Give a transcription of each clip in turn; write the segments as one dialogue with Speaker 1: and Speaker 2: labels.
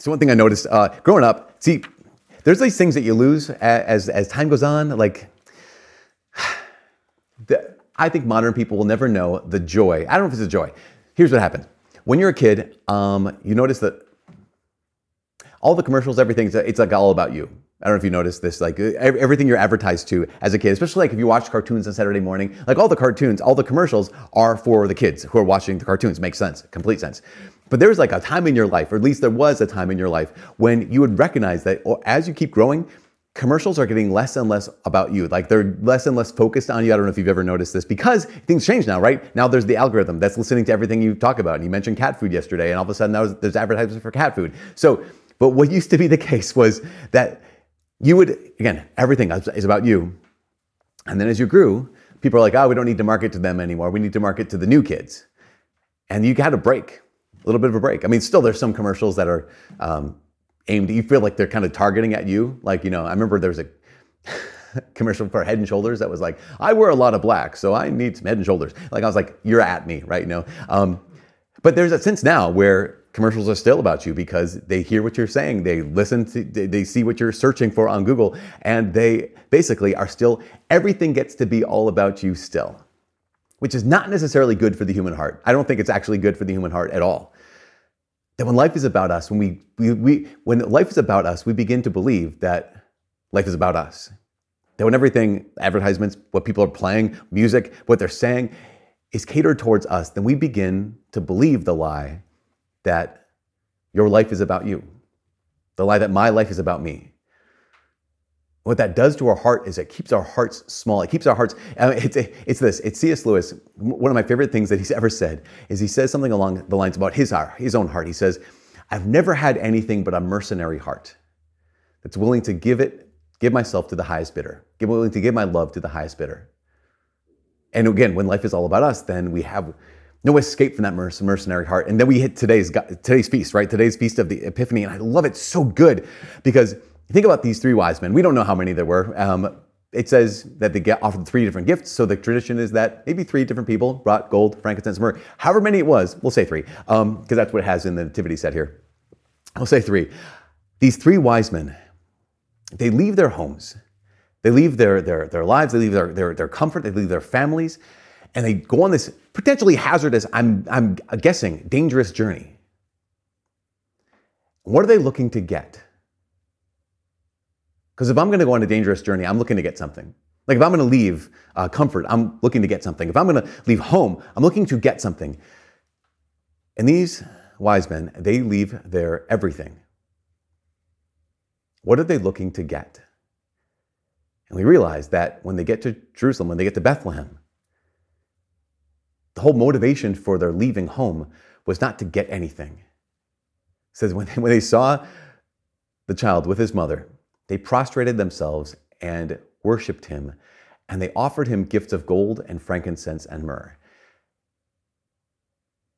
Speaker 1: So one thing I noticed uh, growing up, see, there's these things that you lose as as time goes on. Like, the, I think modern people will never know the joy. I don't know if it's a joy. Here's what happened. When you're a kid, um, you notice that all the commercials, everything, it's like all about you. I don't know if you noticed this, like everything you're advertised to as a kid, especially like if you watch cartoons on Saturday morning, like all the cartoons, all the commercials are for the kids who are watching the cartoons. Makes sense, complete sense. But there was like a time in your life, or at least there was a time in your life when you would recognize that as you keep growing, commercials are getting less and less about you. Like they're less and less focused on you. I don't know if you've ever noticed this because things change now, right? Now there's the algorithm that's listening to everything you talk about. And you mentioned cat food yesterday, and all of a sudden now there's advertisements for cat food. So, but what used to be the case was that you would, again, everything is about you. And then as you grew, people are like, oh, we don't need to market to them anymore. We need to market to the new kids. And you got a break, a little bit of a break. I mean, still, there's some commercials that are um, aimed, you feel like they're kind of targeting at you. Like, you know, I remember there was a commercial for Head and Shoulders that was like, I wear a lot of black, so I need some Head and Shoulders. Like, I was like, you're at me, right? Know? Um, but there's a sense now where commercials are still about you because they hear what you're saying, they listen to, they see what you're searching for on Google, and they basically are still, everything gets to be all about you still, which is not necessarily good for the human heart. I don't think it's actually good for the human heart at all. That when life is about us, when we, we, we when life is about us, we begin to believe that life is about us. That when everything, advertisements, what people are playing, music, what they're saying, is catered towards us, then we begin to believe the lie that your life is about you, the lie that my life is about me. What that does to our heart is it keeps our hearts small. It keeps our hearts. It's, it's this. It's C.S. Lewis. One of my favorite things that he's ever said is he says something along the lines about his heart, his own heart. He says, "I've never had anything but a mercenary heart that's willing to give it, give myself to the highest bidder, give willing to give my love to the highest bidder." And again, when life is all about us, then we have no escape from that mercenary heart. And then we hit today's today's feast, right? Today's feast of the Epiphany, and I love it so good because think about these three wise men. We don't know how many there were. Um, it says that they get offered three different gifts. So the tradition is that maybe three different people brought gold, frankincense, myrrh. However many it was, we'll say three, because um, that's what it has in the nativity set here. I'll say three. These three wise men, they leave their homes, they leave their, their, their lives, they leave their, their, their comfort, they leave their families, and they go on this potentially hazardous, I'm, I'm guessing, dangerous journey. What are they looking to get? Because if I'm going to go on a dangerous journey, I'm looking to get something. Like if I'm going to leave uh, comfort, I'm looking to get something. If I'm going to leave home, I'm looking to get something. And these wise men, they leave their everything. What are they looking to get? And we realize that when they get to Jerusalem, when they get to Bethlehem, the whole motivation for their leaving home was not to get anything. It says when they, when they saw the child with his mother, they prostrated themselves and worshiped him, and they offered him gifts of gold and frankincense and myrrh.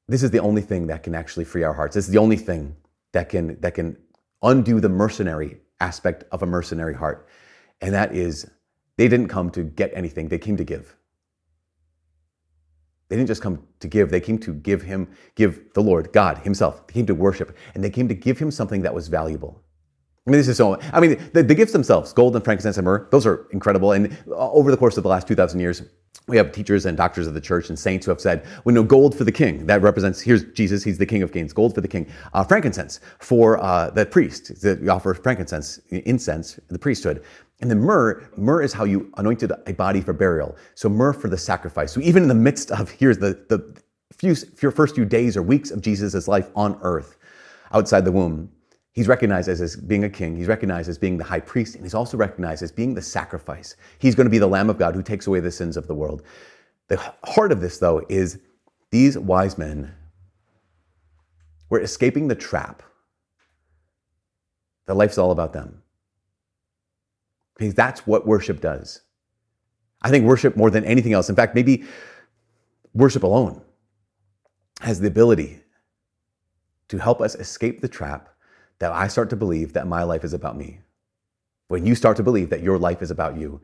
Speaker 1: This is the only thing that can actually free our hearts. This is the only thing that can, that can undo the mercenary aspect of a mercenary heart. And that is, they didn't come to get anything, they came to give. They didn't just come to give, they came to give him, give the Lord, God Himself. They came to worship, and they came to give Him something that was valuable. I mean, this is so, I mean, the, the gifts themselves, gold and frankincense and myrrh, those are incredible. And over the course of the last 2,000 years, we have teachers and doctors of the church and saints who have said, we know gold for the king. That represents, here's Jesus, he's the king of kings. Gold for the king. Uh, frankincense for uh, the priest. That offer frankincense, incense, the priesthood. And then myrrh, myrrh is how you anointed a body for burial. So myrrh for the sacrifice. So even in the midst of, here's the, the few, first few days or weeks of Jesus' life on earth, outside the womb, he's recognized as, as being a king. He's recognized as being the high priest. And he's also recognized as being the sacrifice. He's going to be the Lamb of God who takes away the sins of the world. The heart of this, though, is these wise men were escaping the trap that life's all about them. Because that's what worship does. I think worship more than anything else, in fact, maybe worship alone has the ability to help us escape the trap that I start to believe that my life is about me. When you start to believe that your life is about you.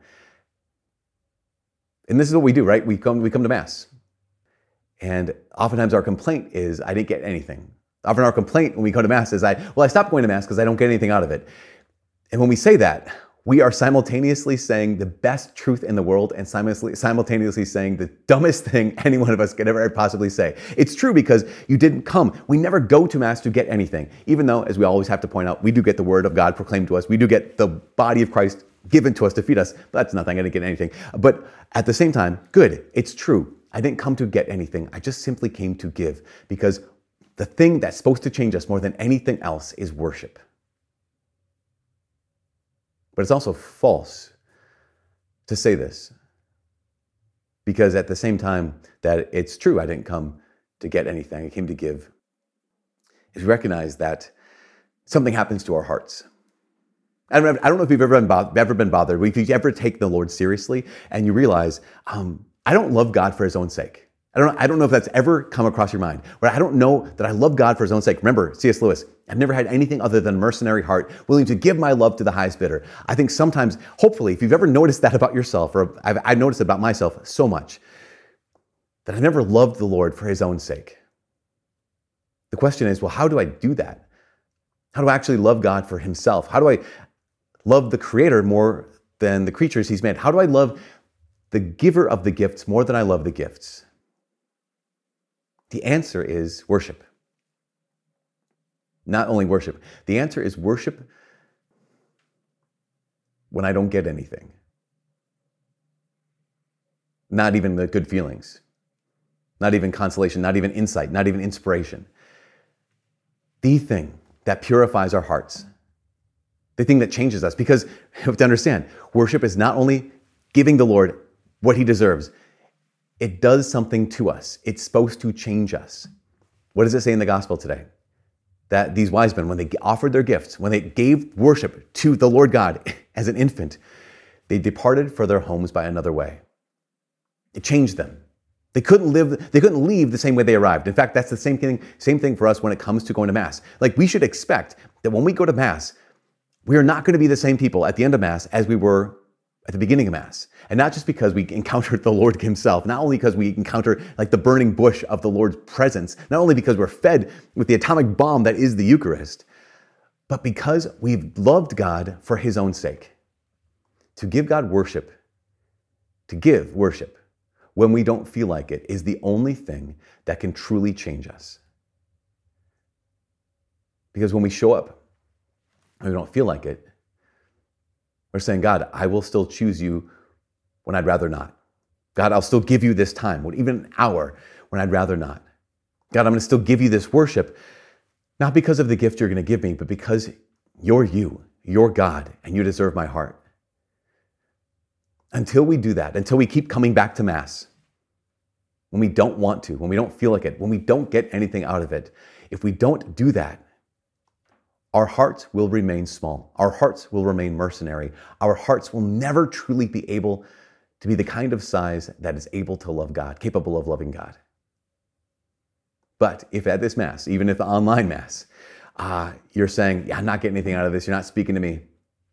Speaker 1: And this is what we do, right? We come, we come to Mass. And oftentimes our complaint is, I didn't get anything. Often our complaint when we go to Mass is, I, well, I stopped going to Mass because I don't get anything out of it. And when we say that, we are simultaneously saying the best truth in the world and simultaneously saying the dumbest thing any one of us could ever possibly say. It's true because you didn't come. We never go to Mass to get anything, even though, as we always have to point out, we do get the Word of God proclaimed to us. We do get the body of Christ given to us to feed us. But that's nothing. I didn't get anything. But at the same time, good. It's true. I didn't come to get anything. I just simply came to give because the thing that's supposed to change us more than anything else is worship. But it's also false to say this because at the same time that it's true, I didn't come to get anything, I came to give, is recognize that something happens to our hearts. I don't, know if you've ever been, bothered, ever been bothered, if you ever take the Lord seriously and you realize, um, I don't love God for his own sake. I don't, I don't know if that's ever come across your mind, but I don't know that I love God for his own sake. Remember, C.S. Lewis, I've never had anything other than a mercenary heart, willing to give my love to the highest bidder. I think sometimes, hopefully, if you've ever noticed that about yourself, or I've, I've noticed about myself so much, that I never loved the Lord for his own sake. The question is, well, how do I do that? How do I actually love God for himself? How do I love the creator more than the creatures he's made? How do I love the giver of the gifts more than I love the gifts? The answer is worship not only worship. The answer is worship when I don't get anything. Not even the good feelings, not even consolation, not even insight, not even inspiration. The thing that purifies our hearts, the thing that changes us, because you have to understand, worship is not only giving the Lord what he deserves, it does something to us. It's supposed to change us. What does it say in the gospel today? that these wise men, when they offered their gifts, when they gave worship to the Lord God as an infant, they departed for their homes by another way. It changed them. They couldn't live, they couldn't leave the same way they arrived. In fact, that's the same thing, same thing for us when it comes to going to Mass. Like we should expect that when we go to Mass, we are not going to be the same people at the end of Mass as we were at the beginning of Mass. And not just because we encountered the Lord Himself, not only because we encounter like the burning bush of the Lord's presence, not only because we're fed with the atomic bomb that is the Eucharist, but because we've loved God for His own sake. To give God worship, to give worship when we don't feel like it is the only thing that can truly change us. Because when we show up and we don't feel like it, we're saying, God, I will still choose you when I'd rather not. God, I'll still give you this time, even an hour when I'd rather not. God, I'm going to still give you this worship, not because of the gift you're going to give me, but because you're you, you're God, and you deserve my heart. Until we do that, until we keep coming back to Mass, when we don't want to, when we don't feel like it, when we don't get anything out of it, if we don't do that, our hearts will remain small. Our hearts will remain mercenary. Our hearts will never truly be able to be the kind of size that is able to love God, capable of loving God. But if at this Mass, even if the online Mass, uh, you're saying, yeah, I'm not getting anything out of this, you're not speaking to me,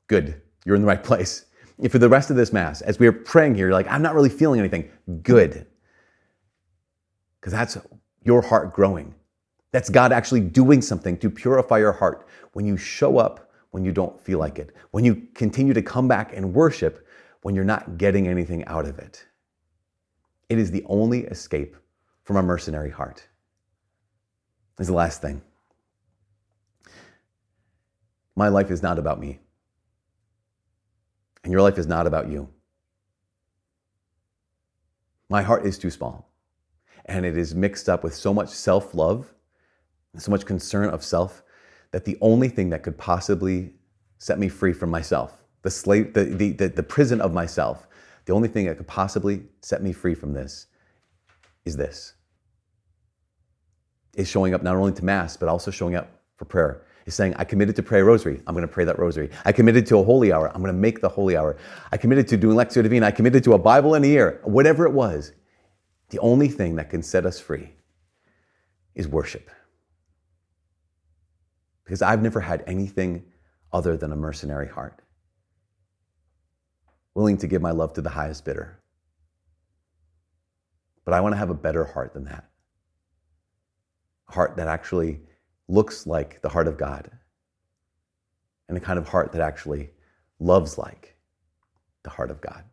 Speaker 1: good, you're in the right place. If for the rest of this Mass, as we are praying here, you're like, I'm not really feeling anything, good. Because that's your heart growing. That's God actually doing something to purify your heart when you show up when you don't feel like it, when you continue to come back and worship when you're not getting anything out of it. It is the only escape from a mercenary heart. Is the last thing. My life is not about me. And your life is not about you. My heart is too small. And it is mixed up with so much self love so much concern of self that the only thing that could possibly set me free from myself, the slave, the, the, the, the prison of myself, the only thing that could possibly set me free from this is this. Is showing up not only to Mass, but also showing up for prayer. Is saying, I committed to pray a rosary. I'm going to pray that rosary. I committed to a holy hour. I'm going to make the holy hour. I committed to doing Lectio Divina. I committed to a Bible in a year. Whatever it was, the only thing that can set us free is worship because I've never had anything other than a mercenary heart, willing to give my love to the highest bidder. But I want to have a better heart than that. A heart that actually looks like the heart of God and a kind of heart that actually loves like the heart of God.